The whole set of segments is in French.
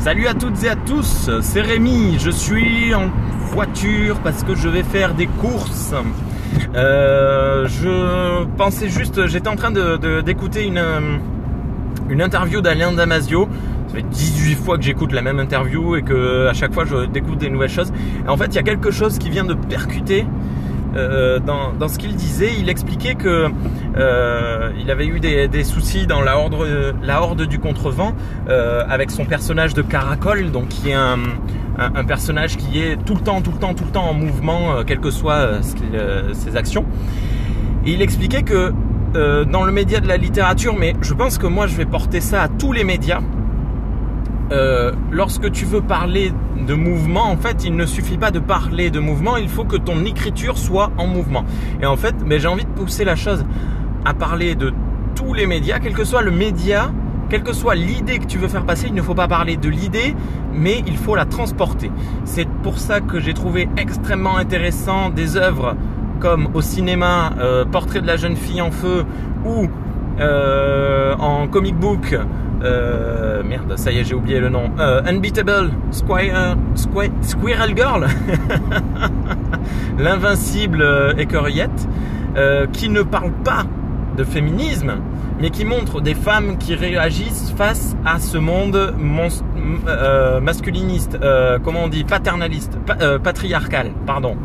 Salut à toutes et à tous, c'est Rémi, je suis en voiture parce que je vais faire des courses. Euh, je pensais juste, j'étais en train de, d'écouter une, une interview d'Alain Damasio. Ça fait 18 fois que j'écoute la même interview et que à chaque fois je découvre des nouvelles choses. Et en fait, il y a quelque chose qui vient de percuter euh, dans, ce qu'il disait, il expliquait que euh, il avait eu des, soucis dans la horde, du contrevent euh, avec son personnage de Caracol, donc qui est un, un, un, personnage qui est tout le temps, tout le temps, tout le temps en mouvement, euh, quelles que soient euh, ses actions. Et il expliquait que dans le média de la littérature, mais je pense que moi je vais porter ça à tous les médias, euh, lorsque tu veux parler de mouvement, en fait, il ne suffit pas de parler de mouvement, il faut que ton écriture soit en mouvement. Et en fait, mais j'ai envie de pousser la chose à parler de tous les médias, quel que soit le média, quelle que soit l'idée que tu veux faire passer, il ne faut pas parler de l'idée, mais il faut la transporter. C'est pour ça que j'ai trouvé extrêmement intéressant des œuvres comme au cinéma, euh, Portrait de la jeune fille en feu ou en comic book euh, merde, ça y est, j'ai oublié le nom. Euh, Unbeatable Squirrel Girl, l'invincible euh, euh, qui ne parle pas de féminisme, mais qui montre des femmes qui réagissent face à ce monde euh, masculiniste, euh, comment on dit, paternaliste, pa patriarcal, pardon.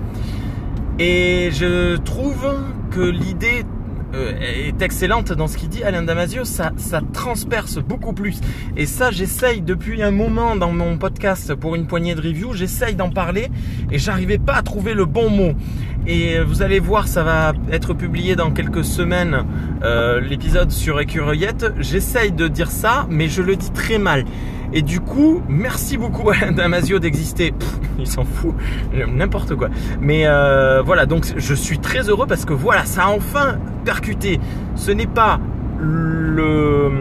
Et je trouve que l'idée euh, est excellente dans ce qu'il dit, Alain Damasio, ça, ça transperce beaucoup plus. Et ça, j'essaye depuis un moment dans mon podcast pour une poignée de reviews, j'essaye d'en parler et j'arrivais pas à trouver le bon mot. Et vous allez voir, ça va être publié dans quelques semaines, euh, l'épisode sur Écureuillette. J'essaye de dire ça, mais je le dis très mal. Et du coup, merci beaucoup à Damasio d'exister. Il s'en fout, n'importe quoi. Mais euh, voilà, donc je suis très heureux parce que voilà, ça a enfin percuté. Ce n'est pas le,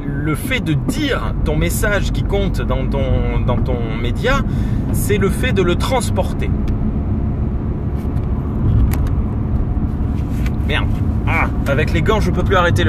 le fait de dire ton message qui compte dans ton, dans ton média, c'est le fait de le transporter. Merde. Ah, avec les gants, je peux plus arrêter le